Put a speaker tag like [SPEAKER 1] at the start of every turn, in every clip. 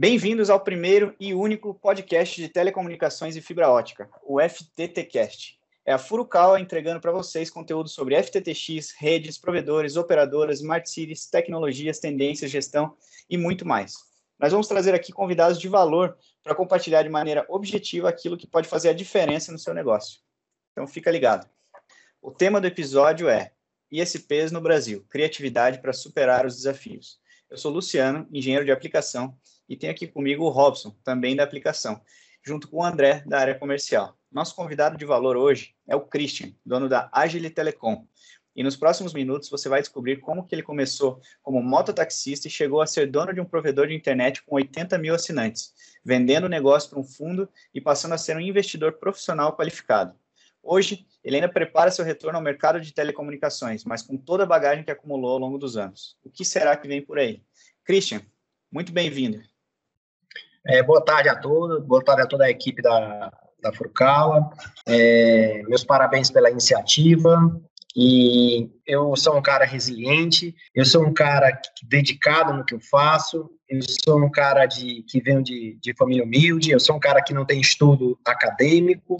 [SPEAKER 1] Bem-vindos ao primeiro e único podcast de telecomunicações e fibra ótica, o FTTcast. É a Furukawa entregando para vocês conteúdo sobre FTTX, redes, provedores, operadoras, smart cities, tecnologias, tendências, gestão e muito mais. Nós vamos trazer aqui convidados de valor para compartilhar de maneira objetiva aquilo que pode fazer a diferença no seu negócio. Então fica ligado. O tema do episódio é ISPs no Brasil, criatividade para superar os desafios. Eu sou Luciano, engenheiro de aplicação, e tenho aqui comigo o Robson, também da aplicação, junto com o André, da área comercial. Nosso convidado de valor hoje é o Christian, dono da Agile Telecom. E nos próximos minutos você vai descobrir como que ele começou como mototaxista e chegou a ser dono de um provedor de internet com 80 mil assinantes, vendendo o negócio para um fundo e passando a ser um investidor profissional qualificado. Hoje, ele ainda prepara seu retorno ao mercado de telecomunicações, mas com toda a bagagem que acumulou ao longo dos anos. O que será que vem por aí? Christian, muito bem-vindo.
[SPEAKER 2] É, boa tarde a todos, boa tarde a toda a equipe da, da Furcala. É, meus parabéns pela iniciativa. E eu sou um cara resiliente, eu sou um cara dedicado no que eu faço, eu sou um cara de, que vem de, de família humilde, eu sou um cara que não tem estudo acadêmico,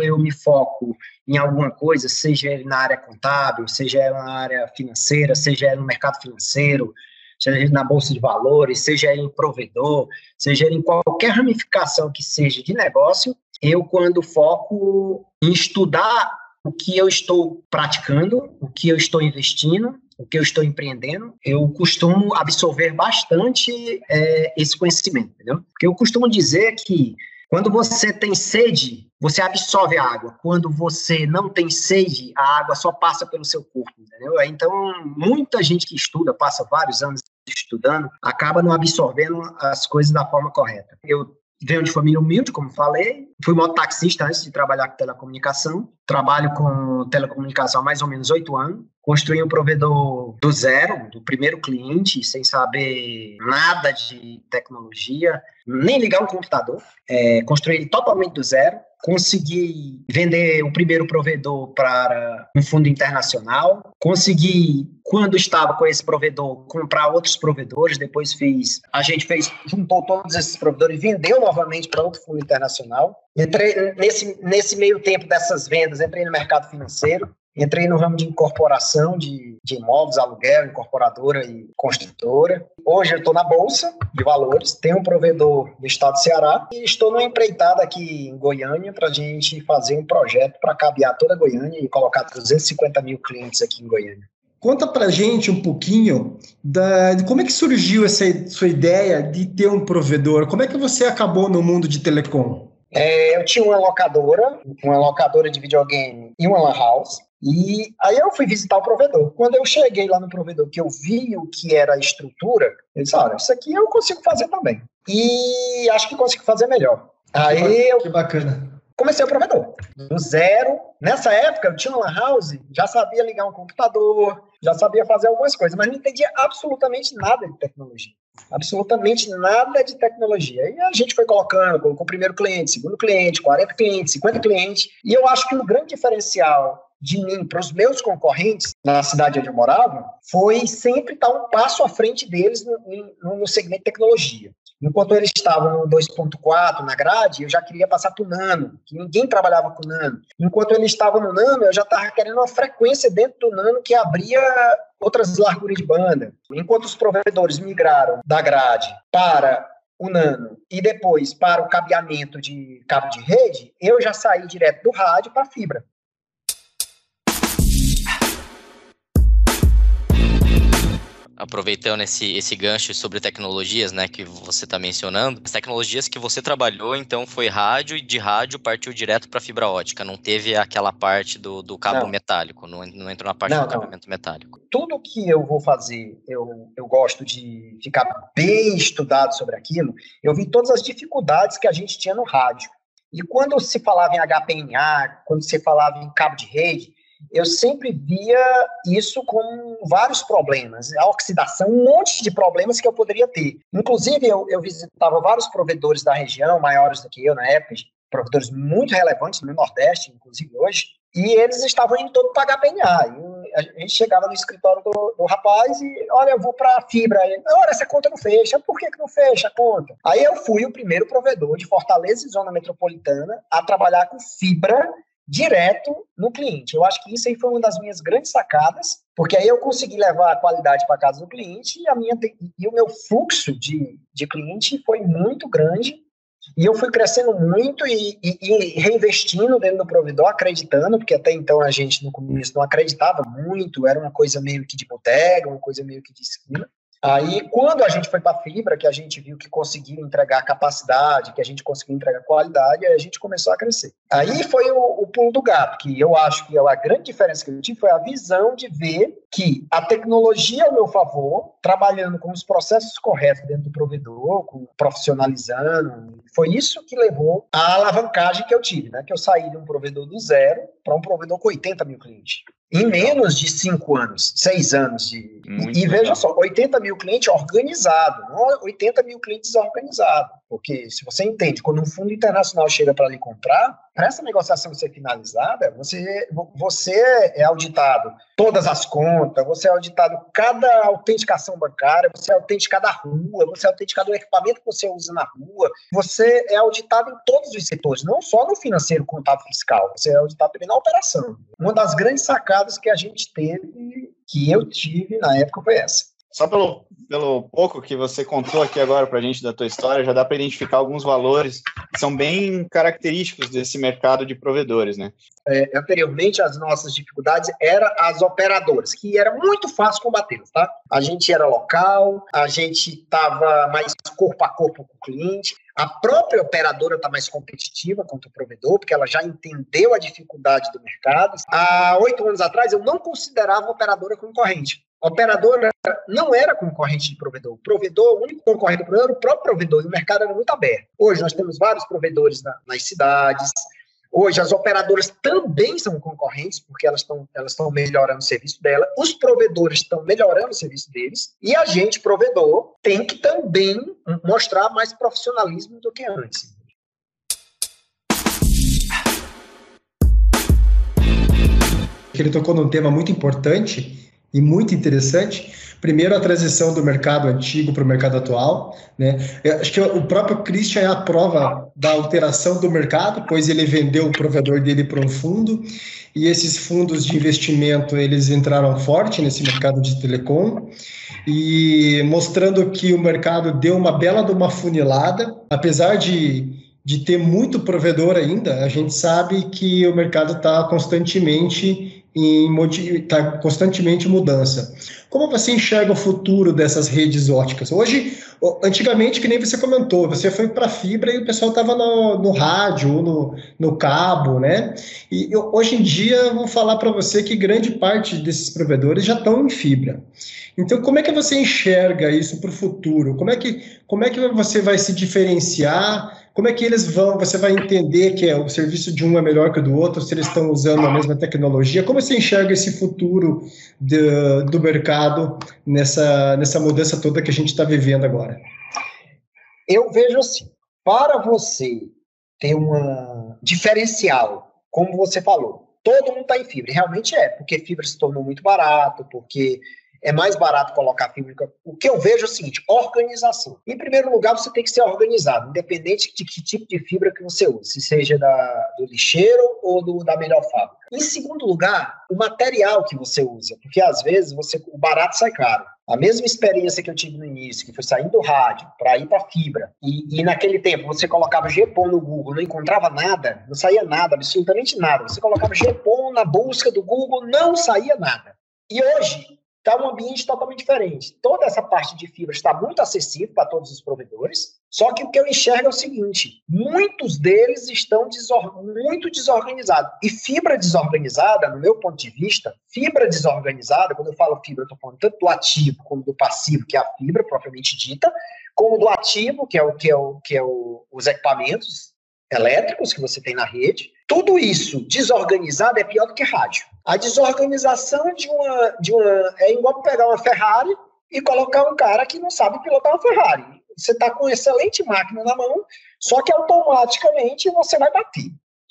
[SPEAKER 2] eu me foco em alguma coisa, seja na área contábil, seja na área financeira, seja no mercado financeiro, seja na bolsa de valores, seja em provedor, seja em qualquer ramificação que seja de negócio, eu quando foco em estudar o que eu estou praticando, o que eu estou investindo, o que eu estou empreendendo, eu costumo absorver bastante é, esse conhecimento, entendeu? Porque eu costumo dizer que quando você tem sede, você absorve a água. Quando você não tem sede, a água só passa pelo seu corpo, entendeu? Então, muita gente que estuda, passa vários anos estudando, acaba não absorvendo as coisas da forma correta. Eu venho de família humilde, como falei, fui mototaxista antes de trabalhar com telecomunicação, trabalho com telecomunicação há mais ou menos oito anos, construí um provedor do zero, do primeiro cliente, sem saber nada de tecnologia, nem ligar um computador, é, construí ele totalmente do zero, consegui vender o primeiro provedor para um fundo internacional, consegui, quando estava com esse provedor, comprar outros provedores, depois fiz, a gente fez, juntou todos esses provedores e vendeu novamente para outro fundo internacional. Entrei nesse, nesse meio tempo dessas vendas, entrei no mercado financeiro, Entrei no ramo de incorporação de, de imóveis, aluguel, incorporadora e construtora. Hoje eu estou na Bolsa de Valores, tenho um provedor do estado do Ceará e estou numa empreitada aqui em Goiânia para a gente fazer um projeto para cabear toda a Goiânia e colocar 250 mil clientes aqui em Goiânia.
[SPEAKER 3] Conta para gente um pouquinho da, de como é que surgiu essa sua ideia de ter um provedor. Como é que você acabou no mundo de telecom?
[SPEAKER 2] É, eu tinha uma locadora, uma locadora de videogame e uma lan house. E aí eu fui visitar o provedor. Quando eu cheguei lá no provedor, que eu vi o que era a estrutura, eu disse, olha, isso aqui eu consigo fazer também. E acho que consigo fazer melhor. Aí
[SPEAKER 3] que
[SPEAKER 2] eu...
[SPEAKER 3] Que bacana.
[SPEAKER 2] Comecei o provedor. Do zero. Nessa época, eu tinha uma house, já sabia ligar um computador, já sabia fazer algumas coisas, mas não entendia absolutamente nada de tecnologia. Absolutamente nada de tecnologia. E a gente foi colocando, colocou o primeiro cliente, segundo cliente, 40 clientes, 50 clientes. E eu acho que o grande diferencial de mim para os meus concorrentes na cidade onde eu morava foi sempre estar um passo à frente deles no, no, no segmento tecnologia. Enquanto eles estavam no 2.4 na grade, eu já queria passar para o Nano, que ninguém trabalhava com Nano. Enquanto eles estavam no Nano, eu já estava querendo uma frequência dentro do Nano que abria outras larguras de banda. Enquanto os provedores migraram da grade para o Nano e depois para o cabeamento de cabo de rede, eu já saí direto do rádio para fibra.
[SPEAKER 4] Aproveitando esse, esse gancho sobre tecnologias, né, que você está mencionando, as tecnologias que você trabalhou, então, foi rádio e de rádio partiu direto para fibra ótica, não teve aquela parte do, do cabo não. metálico, não, não entrou na parte não, do acabamento metálico.
[SPEAKER 2] Tudo que eu vou fazer, eu, eu gosto de ficar bem estudado sobre aquilo, eu vi todas as dificuldades que a gente tinha no rádio. E quando se falava em HPNA, quando se falava em cabo de rede, eu sempre via isso com vários problemas, a oxidação, um monte de problemas que eu poderia ter. Inclusive, eu, eu visitava vários provedores da região, maiores do que eu na época, provedores muito relevantes no Nordeste, inclusive hoje, e eles estavam indo todo para HPNA. a gente chegava no escritório do, do rapaz e, olha, eu vou para fibra. Aí, olha, essa conta não fecha. Por que, que não fecha a conta? Aí eu fui o primeiro provedor de Fortaleza e Zona Metropolitana a trabalhar com fibra direto no cliente. Eu acho que isso aí foi uma das minhas grandes sacadas, porque aí eu consegui levar a qualidade para casa do cliente e, a minha, e o meu fluxo de, de cliente foi muito grande e eu fui crescendo muito e, e, e, reinvestindo dentro do provedor, acreditando, porque até então a gente no começo não acreditava muito, era uma coisa meio que de bodega, uma coisa meio que de esquina. Aí, quando a gente foi para a fibra, que a gente viu que conseguiu entregar capacidade, que a gente conseguiu entregar qualidade, aí a gente começou a crescer. Aí foi o, o pulo do gato, que eu acho que a grande diferença que eu tive foi a visão de ver que a tecnologia ao meu favor, trabalhando com os processos corretos dentro do provedor, com, profissionalizando, foi isso que levou à alavancagem que eu tive, né? Que eu saí de um provedor do zero para um provedor com 80 mil clientes em menos de cinco anos, seis anos de. Muito e veja só, 80 mil clientes organizados, não 80 mil clientes desorganizados. Porque se você entende, quando um fundo internacional chega para lhe comprar, para essa negociação ser finalizada, você, você é auditado todas as contas, você é auditado cada autenticação bancária, você é autenticado a rua, você é autenticado o equipamento que você usa na rua, você é auditado em todos os setores, não só no financeiro, contábil fiscal, você é auditado também na operação. Uma das grandes sacadas que a gente teve, que eu tive na época, foi essa.
[SPEAKER 1] Só pelo, pelo pouco que você contou aqui agora para a gente da tua história, já dá para identificar alguns valores que são bem característicos desse mercado de provedores, né?
[SPEAKER 2] É, anteriormente, as nossas dificuldades eram as operadoras, que era muito fácil combater, tá? A gente era local, a gente estava mais corpo a corpo com o cliente, a própria operadora está mais competitiva contra o provedor, porque ela já entendeu a dificuldade do mercado. Há oito anos atrás, eu não considerava a operadora concorrente. A operadora não era concorrente de provedor. O provedor, o único concorrente do provedor era o próprio provedor, e o mercado era muito aberto. Hoje nós temos vários provedores na, nas cidades. Hoje as operadoras também são concorrentes, porque elas estão elas melhorando o serviço dela. Os provedores estão melhorando o serviço deles. E a gente, provedor, tem que também mostrar mais profissionalismo do que antes.
[SPEAKER 3] Ele tocou num tema muito importante e muito interessante. Primeiro, a transição do mercado antigo para o mercado atual. Né? Acho que o próprio Christian é a prova da alteração do mercado, pois ele vendeu o provedor dele para um fundo e esses fundos de investimento eles entraram forte nesse mercado de telecom e mostrando que o mercado deu uma bela de uma funilada, apesar de de ter muito provedor ainda, a gente sabe que o mercado está constantemente está constantemente em mudança. Como você enxerga o futuro dessas redes óticas? Hoje, antigamente, que nem você comentou, você foi para fibra e o pessoal estava no, no, rádio, no, no cabo, né? E hoje em dia, eu vou falar para você que grande parte desses provedores já estão em fibra. Então, como é que você enxerga isso para o futuro? Como é, que, como é que você vai se diferenciar? Como é que eles vão, você vai entender que é, o serviço de um é melhor que o do outro, se eles estão usando a mesma tecnologia? Como você enxerga esse futuro de, do mercado nessa, nessa mudança toda que a gente está vivendo agora?
[SPEAKER 2] Eu vejo assim, para você ter um diferencial, como você falou, todo mundo está em fibra, realmente é, porque fibra se tornou muito barato, porque é mais barato colocar fibra. O que eu vejo é o seguinte: organização. Em primeiro lugar, você tem que ser organizado, independente de que tipo de fibra que você usa, se seja da, do lixeiro ou do, da melhor fábrica. Em segundo lugar, o material que você usa, porque às vezes você, o barato sai caro. A mesma experiência que eu tive no início, que foi saindo do rádio para ir para fibra, e, e, naquele tempo você colocava GPON no Google, não encontrava nada, não saía nada, absolutamente nada. Você colocava GPON na busca do Google, não saía nada. E hoje, está um ambiente totalmente diferente. Toda essa parte de fibra está muito acessível para todos os provedores, só que o que eu enxergo é o seguinte: muitos deles estão desor muito desorganizados. E fibra desorganizada, no meu ponto de vista, fibra desorganizada, quando eu falo fibra, eu estou falando tanto do ativo como do passivo, que é a fibra propriamente dita, como do ativo, que é o que é, o, que é o, os equipamentos elétricos que você tem na rede. Tudo isso desorganizado é pior do que rádio. A desorganização de uma, de uma é igual pegar uma Ferrari e colocar um cara que não sabe pilotar uma Ferrari. Você está com uma excelente máquina na mão, só que automaticamente você vai bater.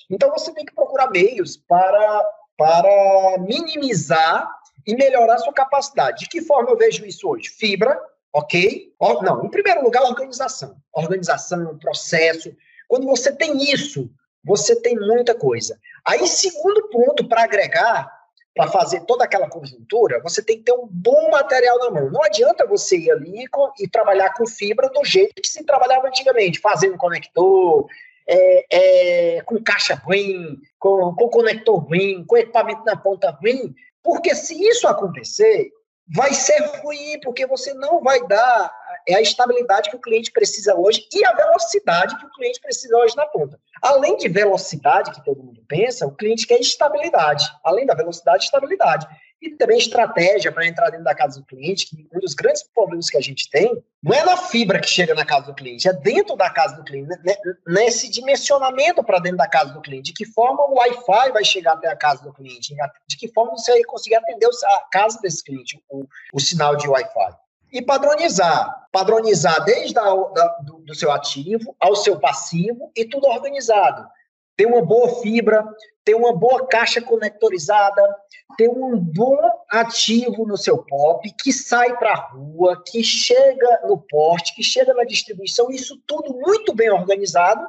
[SPEAKER 2] Então você tem que procurar meios para, para minimizar e melhorar sua capacidade. De que forma eu vejo isso hoje? Fibra, ok? Não, em primeiro lugar, organização. Organização, processo. Quando você tem isso, você tem muita coisa. Aí, segundo ponto, para agregar, para fazer toda aquela conjuntura, você tem que ter um bom material na mão. Não adianta você ir ali e, trabalhar com fibra do jeito que se trabalhava antigamente, fazendo conector, é, é, com caixa ruim, com, com conector ruim, com equipamento na ponta ruim, porque se isso acontecer, vai ser ruim, porque você não vai dar é a estabilidade que o cliente precisa hoje e a velocidade que o cliente precisa hoje na ponta. Além de velocidade, que todo mundo pensa, o cliente quer estabilidade. Além da velocidade, estabilidade e também estratégia para entrar dentro da casa do cliente, que um dos grandes problemas que a gente tem não é na fibra que chega na casa do cliente, é dentro da casa do cliente, né? nesse dimensionamento para dentro da casa do cliente. De que forma o Wi-Fi vai chegar até a casa do cliente? De que forma você vai conseguir atender a casa desse cliente, o, o sinal de Wi-Fi? E padronizar. Padronizar desde a, da, do, do seu ativo ao seu passivo e tudo organizado ter uma boa fibra, ter uma boa caixa conectorizada, ter um bom ativo no seu POP, que sai para a rua, que chega no porte, que chega na distribuição, isso tudo muito bem organizado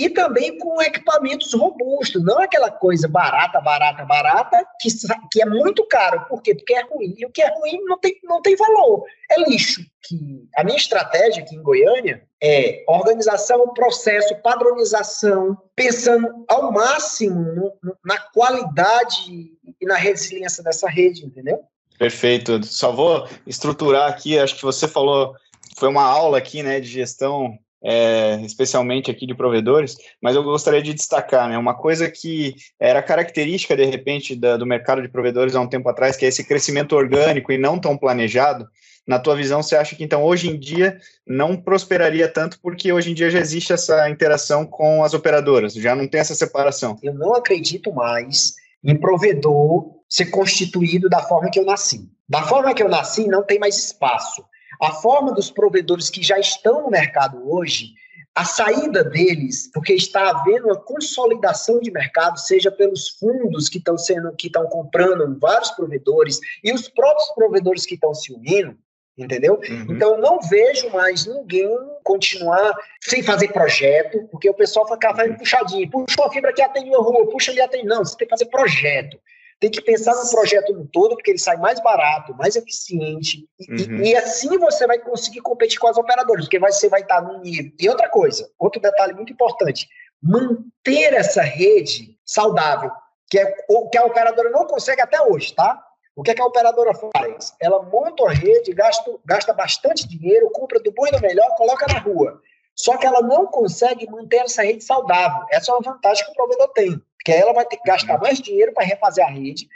[SPEAKER 2] e também com equipamentos robustos, não aquela coisa barata, barata, barata, que, que é muito caro. Por quê? Porque é ruim. E o que é ruim não tem, não tem valor, é lixo. Que a minha estratégia aqui em Goiânia é organização, processo, padronização, pensando ao máximo no, no, na qualidade e na resiliência dessa rede, entendeu?
[SPEAKER 1] Perfeito. Só vou estruturar aqui, acho que você falou, foi uma aula aqui, né, de gestão é, especialmente aqui de provedores, mas eu gostaria de destacar, né, uma coisa que era característica, de repente, da, do mercado de provedores há um tempo atrás, que é esse crescimento orgânico e não tão planejado, na tua visão, você acha que, então, hoje em dia, não prosperaria tanto, porque hoje em dia já existe essa interação com as operadoras, já não tem essa separação?
[SPEAKER 2] Eu não acredito mais em provedor ser constituído da forma que eu nasci. Da forma que eu nasci, não tem mais espaço. A forma dos provedores que já estão no mercado hoje, a saída deles, porque está havendo uma consolidação de mercado, seja pelos fundos que estão sendo que estão comprando vários provedores e os próprios provedores que estão se unindo, entendeu? Uhum. Então eu não vejo mais ninguém continuar sem fazer projeto, porque o pessoal fica fazendo puxadinho, puxa uma fibra que atende uma rua, puxa ali atende, não, você tem que fazer projeto tem que pensar no projeto no todo, porque ele sai mais barato, mais eficiente, uhum. e, e, assim você vai conseguir competir com as operadoras, porque você vai estar no nível. E outra coisa, outro detalhe muito importante, manter essa rede saudável, que é o que a operadora não consegue até hoje, tá? O que, é que a operadora faz? Ela monta a rede, gasta, gasta bastante dinheiro, compra do bom e do melhor, coloca na rua. Só que ela não consegue manter essa rede saudável. Essa é uma vantagem que o provedor tem porque ela vai ter que gastar mais dinheiro para refazer a rede,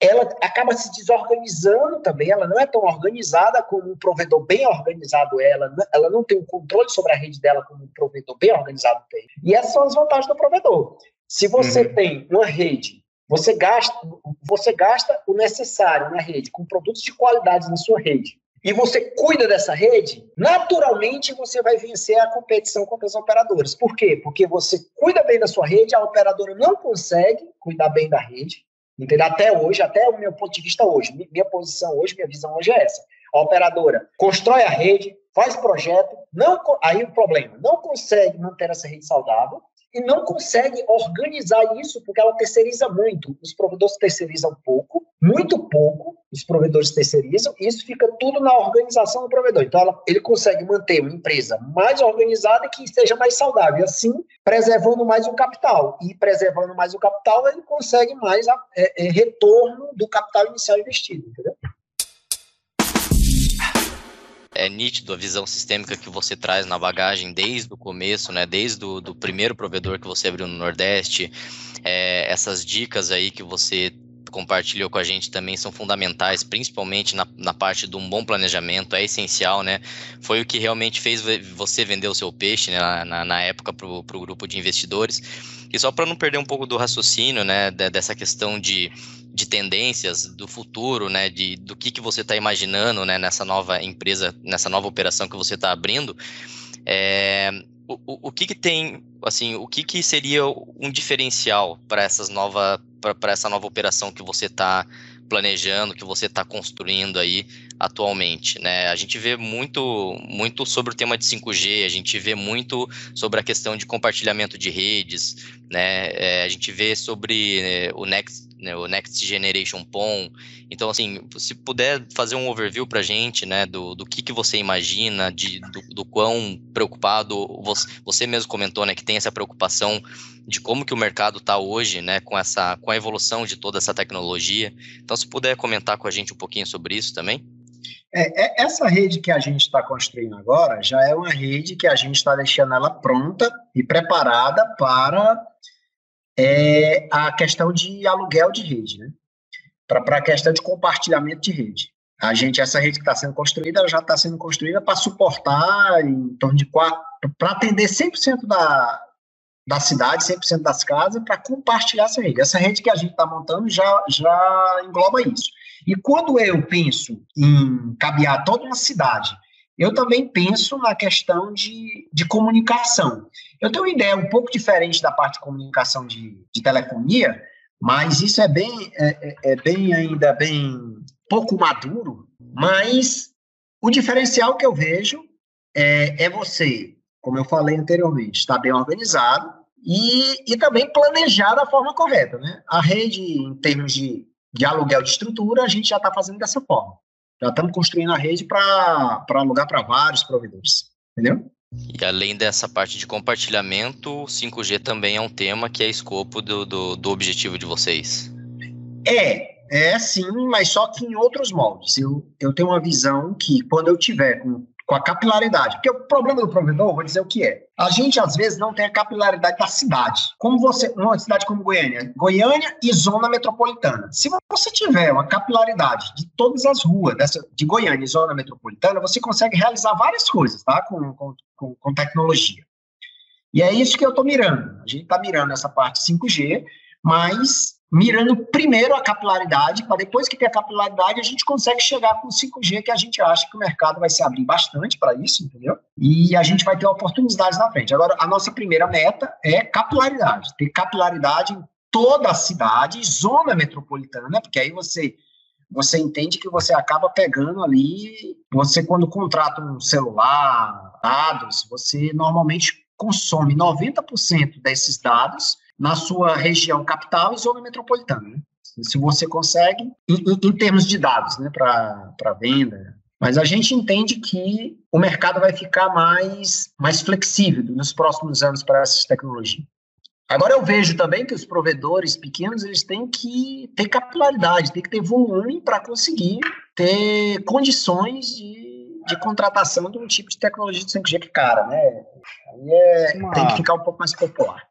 [SPEAKER 2] ela acaba se desorganizando também, ela não é tão organizada como um provedor bem organizado ela, ela não tem o um controle sobre a rede dela como um provedor bem organizado tem. E essas são as vantagens do provedor. Se você uhum. tem uma rede, você gasta, você gasta o necessário na rede, com produtos de qualidade na sua rede, e você cuida dessa rede, naturalmente você vai vencer a competição contra as operadoras. Por quê? Porque você cuida bem da sua rede, a operadora não consegue cuidar bem da rede, entendeu? Até hoje, até o meu ponto de vista hoje, minha posição hoje, minha visão hoje é essa. A operadora constrói a rede, faz projeto, não, aí o problema, não consegue manter essa rede saudável, e não consegue organizar isso porque ela terceiriza muito. Os provedores terceirizam pouco, muito pouco, os provedores terceirizam, e isso fica tudo na organização do provedor. Então, ela, ele consegue manter uma empresa mais organizada e que seja mais saudável, assim, preservando mais o capital. E preservando mais o capital, ele consegue mais a, é, é, retorno do capital inicial investido, entendeu?
[SPEAKER 4] É nítido a visão sistêmica que você traz na bagagem desde o começo, né? Desde o do primeiro provedor que você abriu no Nordeste, é, essas dicas aí que você compartilhou com a gente também são fundamentais, principalmente na, na parte de um bom planejamento, é essencial, né? Foi o que realmente fez você vender o seu peixe né, na, na época para o grupo de investidores. E só para não perder um pouco do raciocínio, né, dessa questão de, de tendências do futuro, né, de, do que, que você está imaginando, né, nessa nova empresa, nessa nova operação que você está abrindo, é, o, o, o, que, que tem, assim, o que, que seria um diferencial para essas nova, para essa nova operação que você está planejando, que você está construindo aí atualmente, né? A gente vê muito, muito sobre o tema de 5G, a gente vê muito sobre a questão de compartilhamento de redes, né? É, a gente vê sobre né, o Next né, o Next Generation PON. Então, assim, se puder fazer um overview para a gente, né, do, do que, que você imagina, de, do, do quão preocupado, você, você mesmo comentou, né, que tem essa preocupação de como que o mercado está hoje, né, com essa, com a evolução de toda essa tecnologia. Então, se puder comentar com a gente um pouquinho sobre isso também.
[SPEAKER 2] É, é, essa rede que a gente está construindo agora já é uma rede que a gente está deixando ela pronta e preparada para é a questão de aluguel de rede, né? Para a questão de compartilhamento de rede. A gente, essa rede que está sendo construída, já está sendo construída para suportar em torno de quatro, para atender 100% da, da cidade, 100% das casas, para compartilhar essa rede. Essa rede que a gente está montando já, já engloba isso. E quando eu penso em cabear toda uma cidade eu também penso na questão de, de comunicação. Eu tenho uma ideia um pouco diferente da parte de comunicação de, de telefonia, mas isso é bem, é, é, é bem ainda bem pouco maduro. Mas o diferencial que eu vejo é, é você, como eu falei anteriormente, estar bem organizado e, e também planejar da forma correta. Né? A rede, em termos de, de aluguel de estrutura, a gente já está fazendo dessa forma. Já estamos construindo a rede para alugar para vários provedores, entendeu?
[SPEAKER 4] E além dessa parte de compartilhamento, 5G também é um tema que é escopo do, do, do objetivo de vocês.
[SPEAKER 2] É, é sim, mas só que em outros moldes. Eu, eu tenho uma visão que quando eu tiver com com a capilaridade. Porque o problema do provedor, vou dizer o que é. A gente, às vezes, não tem a capilaridade da cidade. Como você, uma cidade como Goiânia, Goiânia e zona metropolitana. Se você tiver uma capilaridade de todas as ruas dessa, de Goiânia e zona metropolitana, você consegue realizar várias coisas, tá? Com, com, com, com tecnologia. E é isso que eu estou mirando. A gente está mirando essa parte 5G, mas mirando primeiro a capilaridade, para depois que ter a capilaridade, a gente consegue chegar com o 5G, que a gente acha que o mercado vai se abrir bastante para isso, entendeu? E a gente vai ter oportunidades na frente. Agora, a nossa primeira meta é capilaridade, ter capilaridade em toda a cidade, zona metropolitana, porque aí você você entende que você acaba pegando ali, você quando contrata um celular, dados, você normalmente consome 90% desses dados na sua região capital e zona metropolitana. Né? Se você consegue, em, em termos de dados, né, para venda. Mas a gente entende que o mercado vai ficar mais, mais flexível nos próximos anos para essas tecnologias. Agora eu vejo também que os provedores pequenos eles têm que ter capilaridade, têm que ter volume para conseguir ter condições de, de contratação de um tipo de tecnologia de 5G que cara, né? Aí é, tem que ficar um pouco mais popular.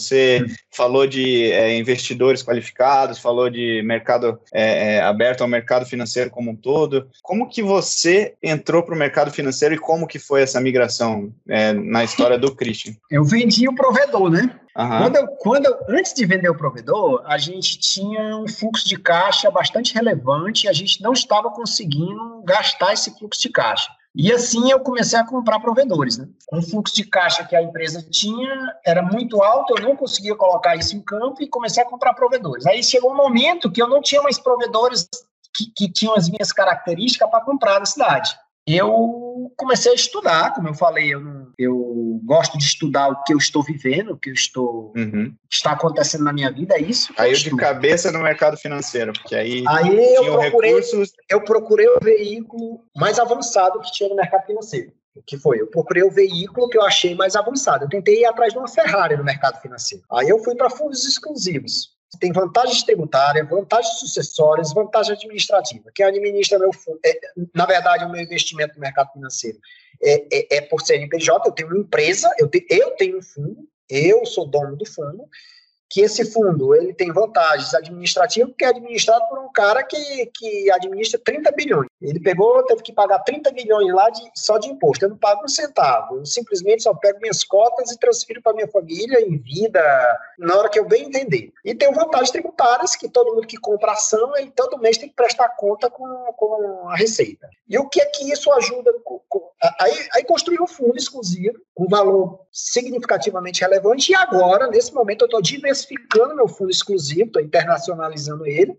[SPEAKER 1] Você falou de é, investidores qualificados, falou de mercado é, é, aberto ao mercado financeiro como um todo. Como que você entrou para o mercado financeiro e como que foi essa migração é, na história do Christian?
[SPEAKER 2] Eu vendi o provedor, né? Uhum. Quando, eu, quando eu, antes de vender o provedor, a gente tinha um fluxo de caixa bastante relevante e a gente não estava conseguindo gastar esse fluxo de caixa. E assim eu comecei a comprar provedores. Né? O fluxo de caixa que a empresa tinha era muito alto, eu não conseguia colocar isso em campo e comecei a comprar provedores. Aí chegou um momento que eu não tinha mais provedores que, que tinham as minhas características para comprar na cidade eu comecei a estudar, como eu falei, eu, não, eu gosto de estudar o que eu estou vivendo, o que eu estou
[SPEAKER 1] uhum.
[SPEAKER 2] está acontecendo na minha vida, é isso.
[SPEAKER 1] Aí eu de cabeça no mercado financeiro, porque aí,
[SPEAKER 2] aí eu procurei, recursos... eu procurei o veículo mais avançado que tinha no mercado financeiro. O que foi? Eu procurei o veículo que eu achei mais avançado. Eu tentei ir atrás de uma Ferrari no mercado financeiro. Aí eu fui para fundos exclusivos tem vantagens tributárias, vantagens sucessórias, vantagem administrativa. Quem administra meu fundo, é, na verdade, o meu investimento no mercado financeiro é, é, é por CNPJ, eu tenho uma empresa, eu, te, eu tenho um fundo, eu sou dono do fundo, que esse fundo ele tem vantagens administrativas, porque é administrado por um cara que, que administra 30 bilhões. Ele pegou, teve que pagar 30 milhões lá de, só de imposto. Eu não pago um centavo. Eu simplesmente só pego minhas cotas e transfiro para minha família em vida, na hora que eu bem entender. E tem vantagens tributárias que todo mundo que compra ação, ele todo mês tem que prestar conta com, com a receita. E o que é que isso ajuda? Aí, aí construir um fundo exclusivo, com valor significativamente relevante, e agora, nesse momento, eu estou diversificando meu fundo exclusivo, estou internacionalizando ele,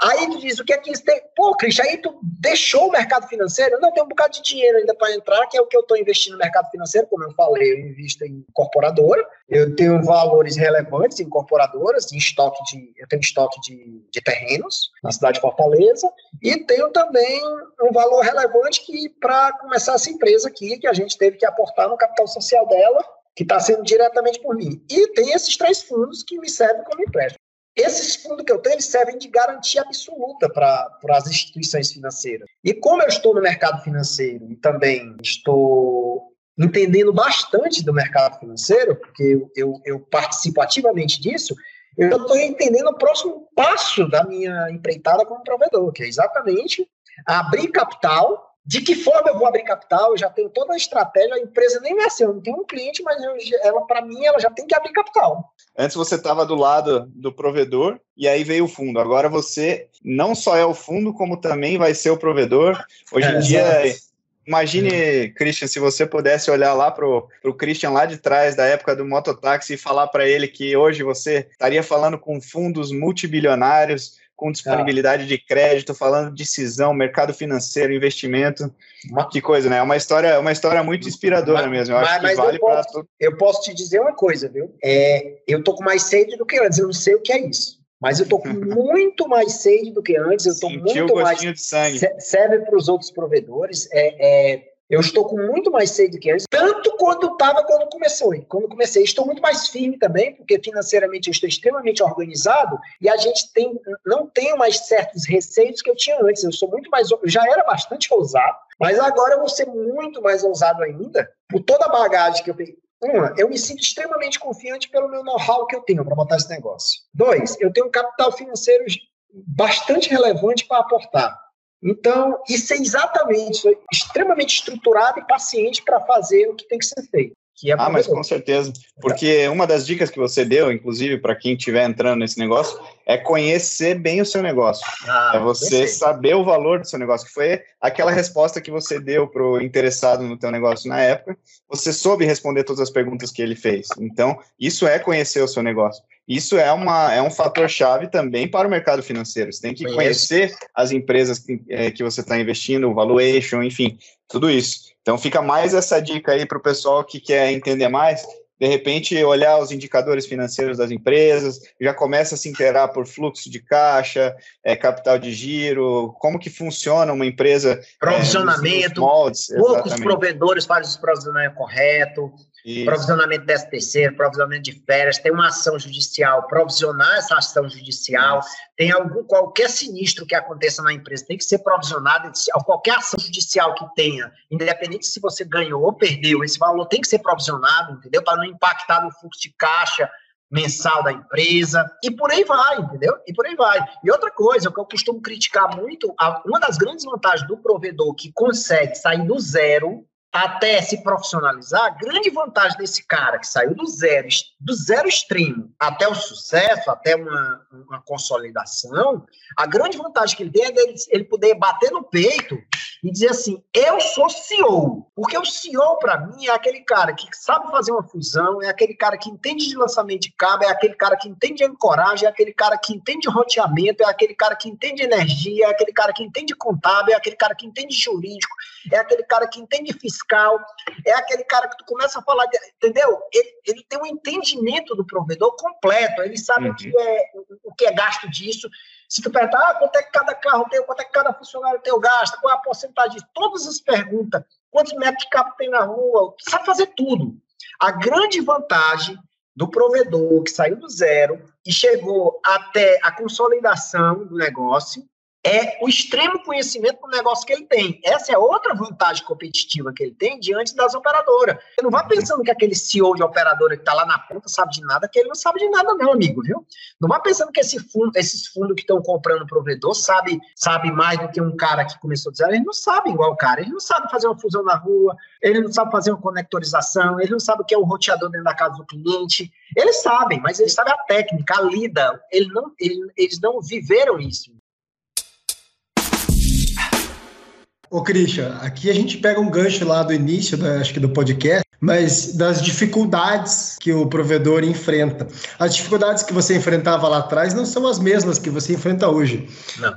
[SPEAKER 2] Aí tu diz, o que é que isso tem? Pô, Cristian, aí tu deixou o mercado financeiro? Não, tem um bocado de dinheiro ainda para entrar, que é o que eu estou investindo no mercado financeiro, como eu falei, eu invisto em incorporadora, eu tenho valores relevantes em incorporadoras, em estoque de, eu tenho estoque de, de terrenos na cidade de Fortaleza, e tenho também um valor relevante que para começar essa empresa aqui, que a gente teve que aportar no capital social dela, que está sendo diretamente por mim. E tem esses três fundos que me servem como empréstimo. Esses fundos que eu tenho, eles servem de garantia absoluta para as instituições financeiras. E como eu estou no mercado financeiro e também estou entendendo bastante do mercado financeiro, porque eu, eu, eu participo ativamente disso, eu estou entendendo o próximo passo da minha empreitada como provedor, que é exatamente abrir capital de que forma eu vou abrir capital? Eu já tenho toda a estratégia, a empresa nem é assim, eu não tenho um cliente, mas eu, ela, para mim, ela já tem que abrir capital.
[SPEAKER 1] Antes você estava do lado do provedor e aí veio o fundo. Agora você não só é o fundo, como também vai ser o provedor. Hoje em é, dia, imagine, Christian, se você pudesse olhar lá para o Christian lá de trás, da época do mototáxi, e falar para ele que hoje você estaria falando com fundos multibilionários com disponibilidade ah. de crédito, falando de cisão, mercado financeiro, investimento. Que coisa, né? É uma história, uma história muito inspiradora mas, mesmo. Eu
[SPEAKER 2] mas, acho que vale para Eu posso te dizer uma coisa, viu? É, eu tô com mais sede do que antes, eu não sei o que é isso. Mas eu tô com muito mais sede do que antes, eu tô Sentiu muito mais.
[SPEAKER 1] De sangue.
[SPEAKER 2] Serve para os outros provedores. É, é, eu estou com muito mais sede que antes, tanto quanto estava quando começou. Quando comecei, estou muito mais firme também, porque financeiramente eu estou extremamente organizado e a gente tem, não tem mais certos receios que eu tinha antes. Eu sou muito mais, já era bastante ousado, mas agora eu vou ser muito mais ousado ainda por toda a bagagem que eu peguei. Uma, eu me sinto extremamente confiante pelo meu know-how que eu tenho para botar esse negócio. Dois, eu tenho um capital financeiro bastante relevante para aportar. Então, isso é exatamente, extremamente estruturado e paciente para fazer o que tem que ser feito.
[SPEAKER 1] É ah, mas com certeza. Porque uma das dicas que você deu, inclusive, para quem estiver entrando nesse negócio, é conhecer bem o seu negócio. Ah, é você saber o valor do seu negócio, que foi aquela resposta que você deu para o interessado no teu negócio na época. Você soube responder todas as perguntas que ele fez. Então, isso é conhecer o seu negócio. Isso é, uma, é um fator chave também para o mercado financeiro. Você tem que conhecer as empresas que, é, que você está investindo, o valuation, enfim, tudo isso. Então fica mais essa dica aí para o pessoal que quer entender mais. De repente, olhar os indicadores financeiros das empresas, já começa a se interar por fluxo de caixa, é, capital de giro, como que funciona uma empresa.
[SPEAKER 2] Provisionamento, é, moldes, poucos provedores fazem o provisionamento correto, isso. Provisionamento desse terceiro, provisionamento de férias, tem uma ação judicial, provisionar essa ação judicial, Isso. tem algum qualquer sinistro que aconteça na empresa, tem que ser provisionado, qualquer ação judicial que tenha, independente se você ganhou ou perdeu, esse valor tem que ser provisionado, entendeu? Para não impactar no fluxo de caixa mensal da empresa, e por aí vai, entendeu? E por aí vai. E outra coisa, que eu costumo criticar muito, uma das grandes vantagens do provedor que consegue sair do zero até se profissionalizar, a grande vantagem desse cara que saiu do zero, do zero extremo até o sucesso, até uma, uma consolidação, a grande vantagem que ele tem é dele, ele poder bater no peito e dizer assim: eu sou CEO. Porque o CEO, para mim, é aquele cara que sabe fazer uma fusão, é aquele cara que entende de lançamento de cabo, é aquele cara que entende de ancoragem, é aquele cara que entende de roteamento, é aquele cara que entende de energia, é aquele cara que entende de contábil, é aquele cara que entende de jurídico, é aquele cara que entende de fiscal, é aquele cara que tu começa a falar, de, entendeu? Ele, ele tem um entendimento do provedor completo, ele sabe uhum. o, que é, o que é gasto disso, se tu perguntar, ah, quanto é que cada carro tem, quanto é que cada funcionário teu gasta, qual é a porcentagem, todas as perguntas, quantos metros de cabo tem na rua, sabe fazer tudo. A grande vantagem do provedor que saiu do zero e chegou até a consolidação do negócio é o extremo conhecimento do negócio que ele tem. Essa é outra vantagem competitiva que ele tem diante das operadoras. Você não vá pensando que aquele CEO de operadora que está lá na ponta sabe de nada, que ele não sabe de nada, não, amigo, viu? Não vá pensando que esse fundo, esses fundos que estão comprando provedor sabe, sabe mais do que um cara que começou a dizer. Ele não sabe igual o cara, ele não sabe fazer uma fusão na rua, ele não sabe fazer uma conectorização, ele não sabe o que é o roteador dentro da casa do cliente. Eles sabem, mas eles sabem a técnica, a lida. Ele não, ele, eles não viveram isso.
[SPEAKER 3] Ô, Christian, aqui a gente pega um gancho lá do início, da, acho que do podcast, mas das dificuldades que o provedor enfrenta. As dificuldades que você enfrentava lá atrás não são as mesmas que você enfrenta hoje.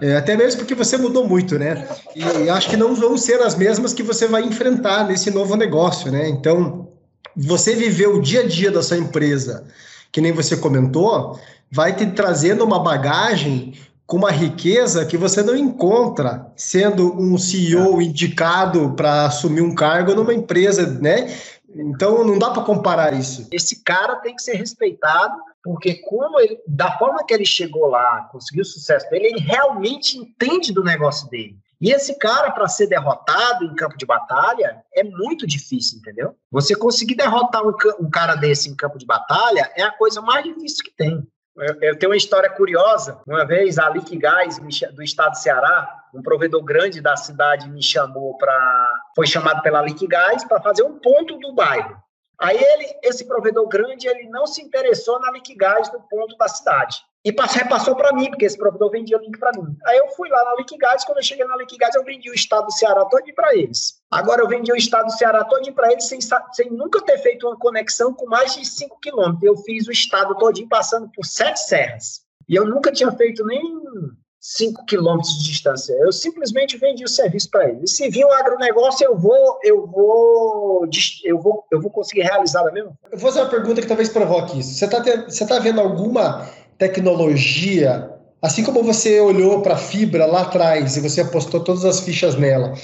[SPEAKER 3] É, até mesmo porque você mudou muito, né? E acho que não vão ser as mesmas que você vai enfrentar nesse novo negócio, né? Então, você viver o dia a dia da sua empresa, que nem você comentou, vai te trazendo uma bagagem com uma riqueza que você não encontra sendo um CEO indicado para assumir um cargo numa empresa, né? Então não dá para comparar isso.
[SPEAKER 2] Esse cara tem que ser respeitado, porque como ele, da forma que ele chegou lá, conseguiu o sucesso dele, ele realmente entende do negócio dele. E esse cara, para ser derrotado em campo de batalha, é muito difícil, entendeu? Você conseguir derrotar um, um cara desse em campo de batalha é a coisa mais difícil que tem. Eu, tenho uma história curiosa. Uma vez, a Lick Gás, do estado do Ceará, um provedor grande da cidade, me chamou para. Foi chamado pela Lick Gás para fazer um ponto do bairro. Aí ele, esse provedor grande, ele não se interessou na Lick Gás no ponto da cidade. E repassou para mim, porque esse provedor vendia link para mim. Aí eu fui lá na Liquigás, quando eu cheguei na Liquigás, eu vendi o estado do Ceará todo para eles. Agora eu vendi o estado do Ceará todo para eles sem, sem nunca ter feito uma conexão com mais de 5 quilômetros. Eu fiz o estado todinho passando por sete serras. E eu nunca tinha feito nem 5 quilômetros de distância. Eu simplesmente vendi o serviço para eles. E se vir um agronegócio, eu vou, eu vou, eu vou, eu vou conseguir realizar da mesma.
[SPEAKER 3] Eu vou fazer uma pergunta que talvez provoque isso. Você está você tá vendo alguma tecnologia, assim como você olhou para a fibra lá atrás e você apostou todas as fichas nela,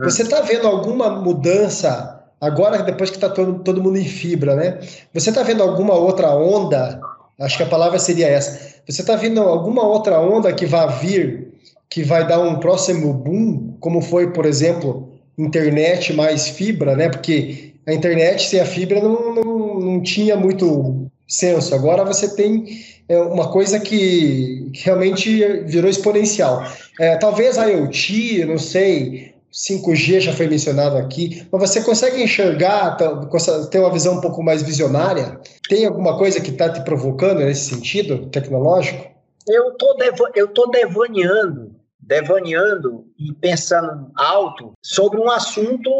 [SPEAKER 3] é. você está vendo alguma mudança agora, depois que está todo, todo mundo em fibra, né? Você está vendo alguma outra onda? Acho que a palavra seria essa. Você está vendo alguma outra onda que vai vir, que vai dar um próximo boom, como foi, por exemplo, internet mais fibra, né? Porque a internet sem a fibra não, não, não tinha muito senso. Agora você tem é uma coisa que, realmente virou exponencial. É, talvez a IoT, não sei, 5G já foi mencionado aqui, mas você consegue enxergar, tá, ter uma visão um pouco mais visionária? Tem alguma coisa que está te provocando nesse sentido tecnológico?
[SPEAKER 2] Eu tô eu tô devaneando, devaneando e pensando alto sobre um assunto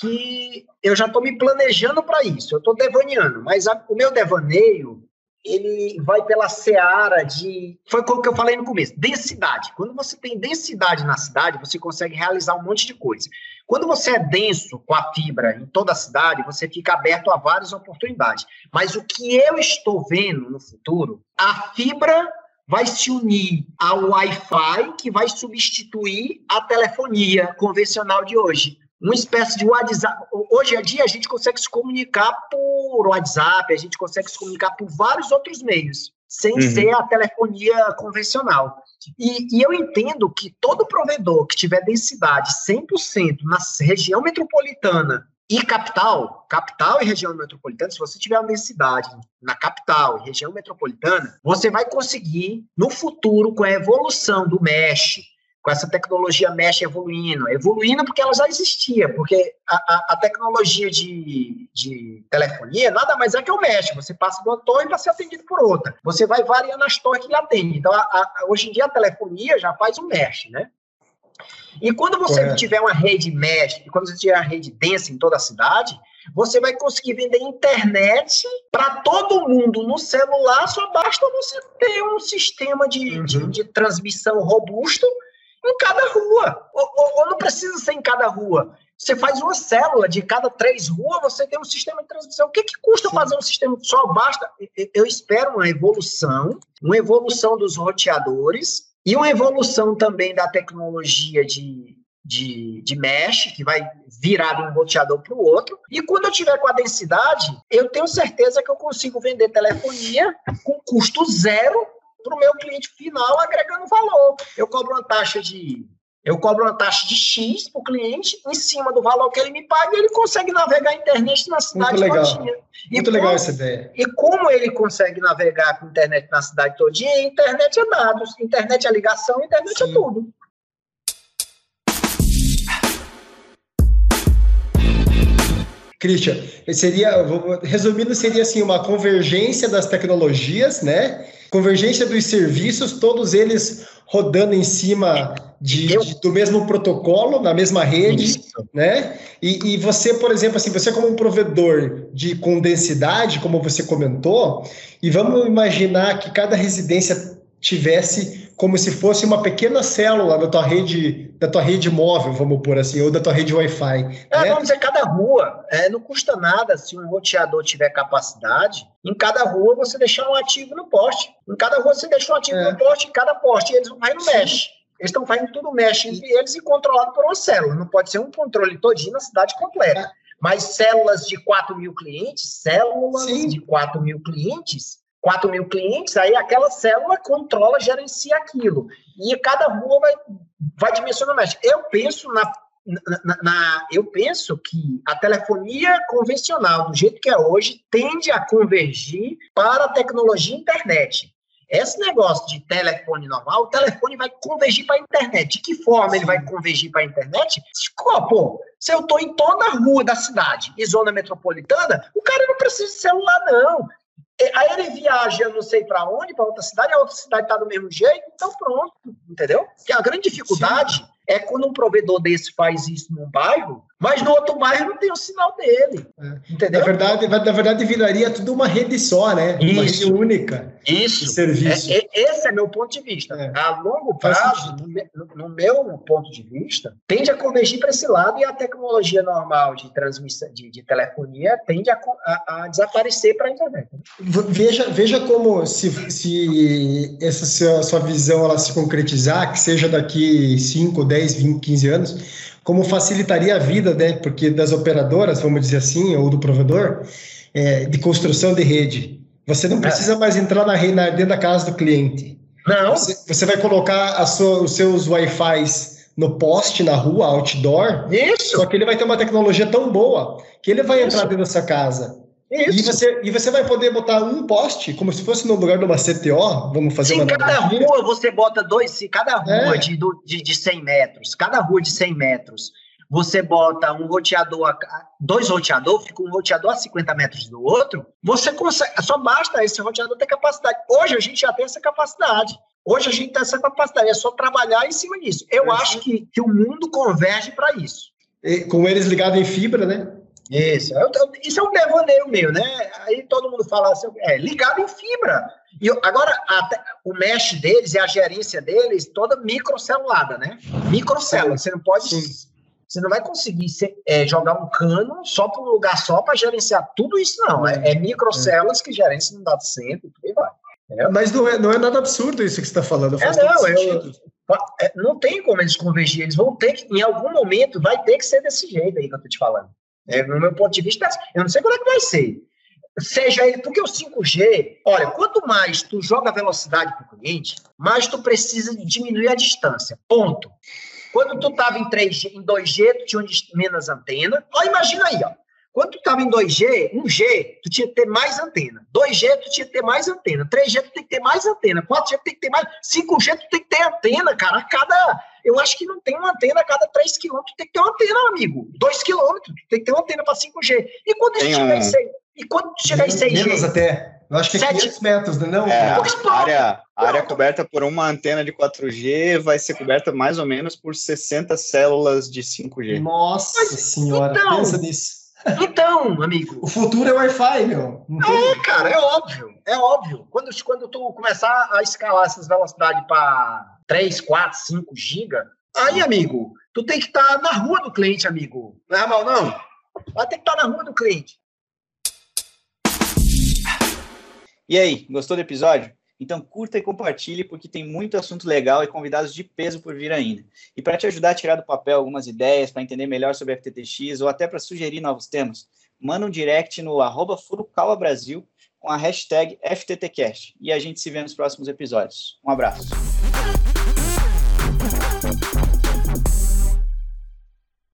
[SPEAKER 2] que eu já estou me planejando para isso. Eu estou devaneando, mas a, o meu devaneio ele vai pela seara de. Foi o que eu falei no começo: densidade. Quando você tem densidade na cidade, você consegue realizar um monte de coisa. Quando você é denso com a fibra em toda a cidade, você fica aberto a várias oportunidades. Mas o que eu estou vendo no futuro, a fibra vai se unir ao Wi-Fi, que vai substituir a telefonia convencional de hoje uma espécie de WhatsApp. Hoje em dia a gente consegue se comunicar por WhatsApp, a gente consegue se comunicar por vários outros meios, sem uhum. ser a telefonia convencional. E, e, eu entendo que todo provedor que tiver densidade 100% na região metropolitana e capital, capital e região metropolitana, se você tiver uma densidade na capital e região metropolitana, você vai conseguir, no futuro, com a evolução do mesh, com essa tecnologia mesh evoluindo. Evoluindo porque ela já existia, porque a, a, a tecnologia de, de, telefonia nada mais é que o mesh. Você passa de uma torre para ser atendido por outra. Você vai variando as torres que lhe atendem. Então, a, hoje em dia, a telefonia já faz um mesh, né? E quando você tiver uma rede mesh, quando você tiver uma rede densa em toda a cidade, você vai conseguir vender internet para todo mundo no celular, só basta você ter um sistema de, uhum. de, de transmissão robusto em cada rua. Ou, ou, ou, não precisa ser em cada rua. Você faz uma célula de cada três ruas, você tem um sistema de transmissão. O que, que custa Sim. fazer um sistema só? Basta. Eu espero uma evolução, uma evolução dos roteadores e uma evolução também da tecnologia de, de, de mesh, que vai virar de um roteador para o outro. E quando eu tiver com a densidade, eu tenho certeza que eu consigo vender telefonia com custo zero para o meu cliente final agregando valor. Eu cobro uma taxa de eu cobro uma taxa de X para o cliente, em cima do valor que ele me paga, e ele consegue navegar a internet na cidade
[SPEAKER 3] Muito legal.
[SPEAKER 2] todinha. E
[SPEAKER 3] Muito
[SPEAKER 2] como,
[SPEAKER 3] legal essa ideia.
[SPEAKER 2] E como ele consegue navegar com a internet na cidade todinha? Internet é dados, internet é ligação, internet
[SPEAKER 3] Sim.
[SPEAKER 2] é tudo.
[SPEAKER 3] Christian, seria, resumindo, seria assim uma convergência das tecnologias, né? Convergência dos serviços, todos eles rodando em cima de, de- do mesmo protocolo, na mesma rede,
[SPEAKER 2] Isso.
[SPEAKER 3] né? E, e você, por exemplo, assim, você como um provedor de com densidade, como você comentou, e vamos imaginar que cada residência tivesse como se fosse uma pequena célula da tua rede, da tua rede móvel, vamos pôr assim, ou da tua rede Wi-Fi.
[SPEAKER 2] É,
[SPEAKER 3] né?
[SPEAKER 2] vamos dizer, cada rua, é, não custa nada se um roteador tiver capacidade, em cada rua você deixar um ativo no poste. Em cada rua você deixa um ativo
[SPEAKER 3] É.
[SPEAKER 2] no poste, em cada poste, e eles vão no mesh. Eles estão fazendo tudo mesh entre eles e controlado por uma célula. Não pode ser um controle todinho na cidade completa.
[SPEAKER 3] É.
[SPEAKER 2] Mas células de 4 mil clientes, células
[SPEAKER 3] Sim.
[SPEAKER 2] de 4 mil clientes, 4 mil clientes, aí aquela célula controla, gerencia aquilo. E cada rua vai, vai dimensionar mesh. Eu penso na na- na- eu penso que a telefonia convencional, do jeito que é hoje, tende a convergir para a tecnologia internet. Esse negócio de telefone normal, o telefone vai convergir para a internet. De que forma ele vai convergir para a internet? Pô, se eu estou em toda a rua da cidade e zona metropolitana, o cara não precisa de celular, não. Aí ele viaja, não sei para onde, para outra cidade, a outra cidade está do mesmo jeito, então pronto, entendeu? Que a grande dificuldade é quando um provedor desse faz isso num bairro, mas no outro bairro não tem o sinal dele,
[SPEAKER 3] É.
[SPEAKER 2] entendeu?
[SPEAKER 3] Na verdade, na verdade, viraria tudo uma rede só, né? Uma
[SPEAKER 2] Isso.
[SPEAKER 3] rede única de
[SPEAKER 2] Isso.
[SPEAKER 3] serviço.
[SPEAKER 2] É, é- esse é meu ponto de vista.
[SPEAKER 3] É.
[SPEAKER 2] A longo prazo, no, me- no- no meu ponto de vista, tende a convergir para esse lado e a tecnologia normal de transmissão de, de telefonia tende a, a- a desaparecer para a internet.
[SPEAKER 3] V- Veja, veja como se, se essa sua, sua visão ela se concretizar, que seja daqui 5, 10, 20, 15 anos, como facilitaria a vida, né? Porque das operadoras, vamos dizer assim, ou do provedor, é, de construção de rede. Você não precisa mais entrar na rede dentro da casa do cliente.
[SPEAKER 2] Não,
[SPEAKER 3] Você, você vai colocar sua- os seus Wi-Fis no poste, na rua, outdoor,
[SPEAKER 2] isso,
[SPEAKER 3] só que ele vai ter uma tecnologia tão boa que ele vai entrar
[SPEAKER 2] Isso.
[SPEAKER 3] dentro da sua E
[SPEAKER 2] isso.
[SPEAKER 3] você, e você vai poder botar um poste, como se fosse no lugar de uma CTO, vamos fazer
[SPEAKER 2] Se
[SPEAKER 3] uma
[SPEAKER 2] cada rua você bota dois, se cada rua
[SPEAKER 3] É.
[SPEAKER 2] de, de, de 100 metros, cada rua de 100 metros, você bota um roteador, dois roteadores, fica um roteador a 50 metros do outro, você consegue, só basta esse roteador ter capacidade. Hoje a gente já tem essa capacidade. Hoje a gente tem essa capacidade, é só trabalhar em cima disso. Eu
[SPEAKER 3] É.
[SPEAKER 2] acho que, que o mundo converge para isso.
[SPEAKER 3] E com eles ligados em fibra, né?
[SPEAKER 2] Isso, eu- eu- isso é um devaneio meu, né? Aí todo mundo fala assim, é, ligado em fibra. E eu- agora, até, o mesh deles e a gerência deles, toda microcelulada, né? Microcélula. Você não pode.
[SPEAKER 3] Sim.
[SPEAKER 2] Você não vai conseguir ser- é, jogar um cano só para um lugar só para gerenciar tudo isso, não. É, é microcélulas que gerenciam um dado center e tudo e vai.
[SPEAKER 3] Mas não é, não é nada absurdo isso que você está falando. Faz
[SPEAKER 2] É, não, eu-. É, Não tem como eles convergir, eles vão ter que, em algum momento, vai ter que ser desse jeito aí que eu tô te falando. É, no meu ponto de vista, eu não sei quando é que vai ser. Seja ele, porque o 5G, olha, quanto mais tu joga velocidade para o cliente, mais tu precisa diminuir a distância. Ponto. Quando tu estava em 3G, em 2G, tu tinha menos antena. Ó, imagina aí, ó. Quando tu estava em 2G, 1G, tu tinha que ter mais antena. 2G, tu tinha que ter mais antena. 3G, tu tem que ter mais antena. 4G, tu tem que ter mais. 5G, tu tem que ter antena, cara. A cada. Eu acho que não tem uma antena a cada 3 km, tu tem que ter uma antena, amigo. 2 km, tu tem que ter uma antena para 5G. E quando isso chegar em
[SPEAKER 1] um-
[SPEAKER 2] 6 E quando chegar em 6G?
[SPEAKER 3] Menos até. Eu acho que é
[SPEAKER 2] Sete-
[SPEAKER 3] 500 metros? Não,
[SPEAKER 1] É,
[SPEAKER 2] Pois pronto.
[SPEAKER 1] a área, a área coberta por uma antena de 4G vai ser coberta mais ou menos por 60 células de 5G.
[SPEAKER 3] Nossa
[SPEAKER 2] Mas,
[SPEAKER 3] senhora,
[SPEAKER 2] então-
[SPEAKER 3] pensa nisso.
[SPEAKER 2] Então, amigo.
[SPEAKER 3] O futuro é Wi-Fi, meu. Não
[SPEAKER 2] É, cara, é óbvio, é óbvio. Quando, quando tu começar a escalar essas velocidades para 3, 4, 5 giga, aí, amigo, tu tem que estar na rua do cliente, amigo. Não é mal, não? Vai ter que estar na rua do cliente.
[SPEAKER 1] E aí, gostou do episódio? Então curta e compartilhe, porque tem muito assunto legal e convidados de peso por vir ainda. E para te ajudar a tirar do papel algumas ideias, para entender melhor sobre FTTX ou até para sugerir novos temas, manda um direct no arroba com a hashtag FTTcast. E a gente se vê nos próximos episódios. Um abraço.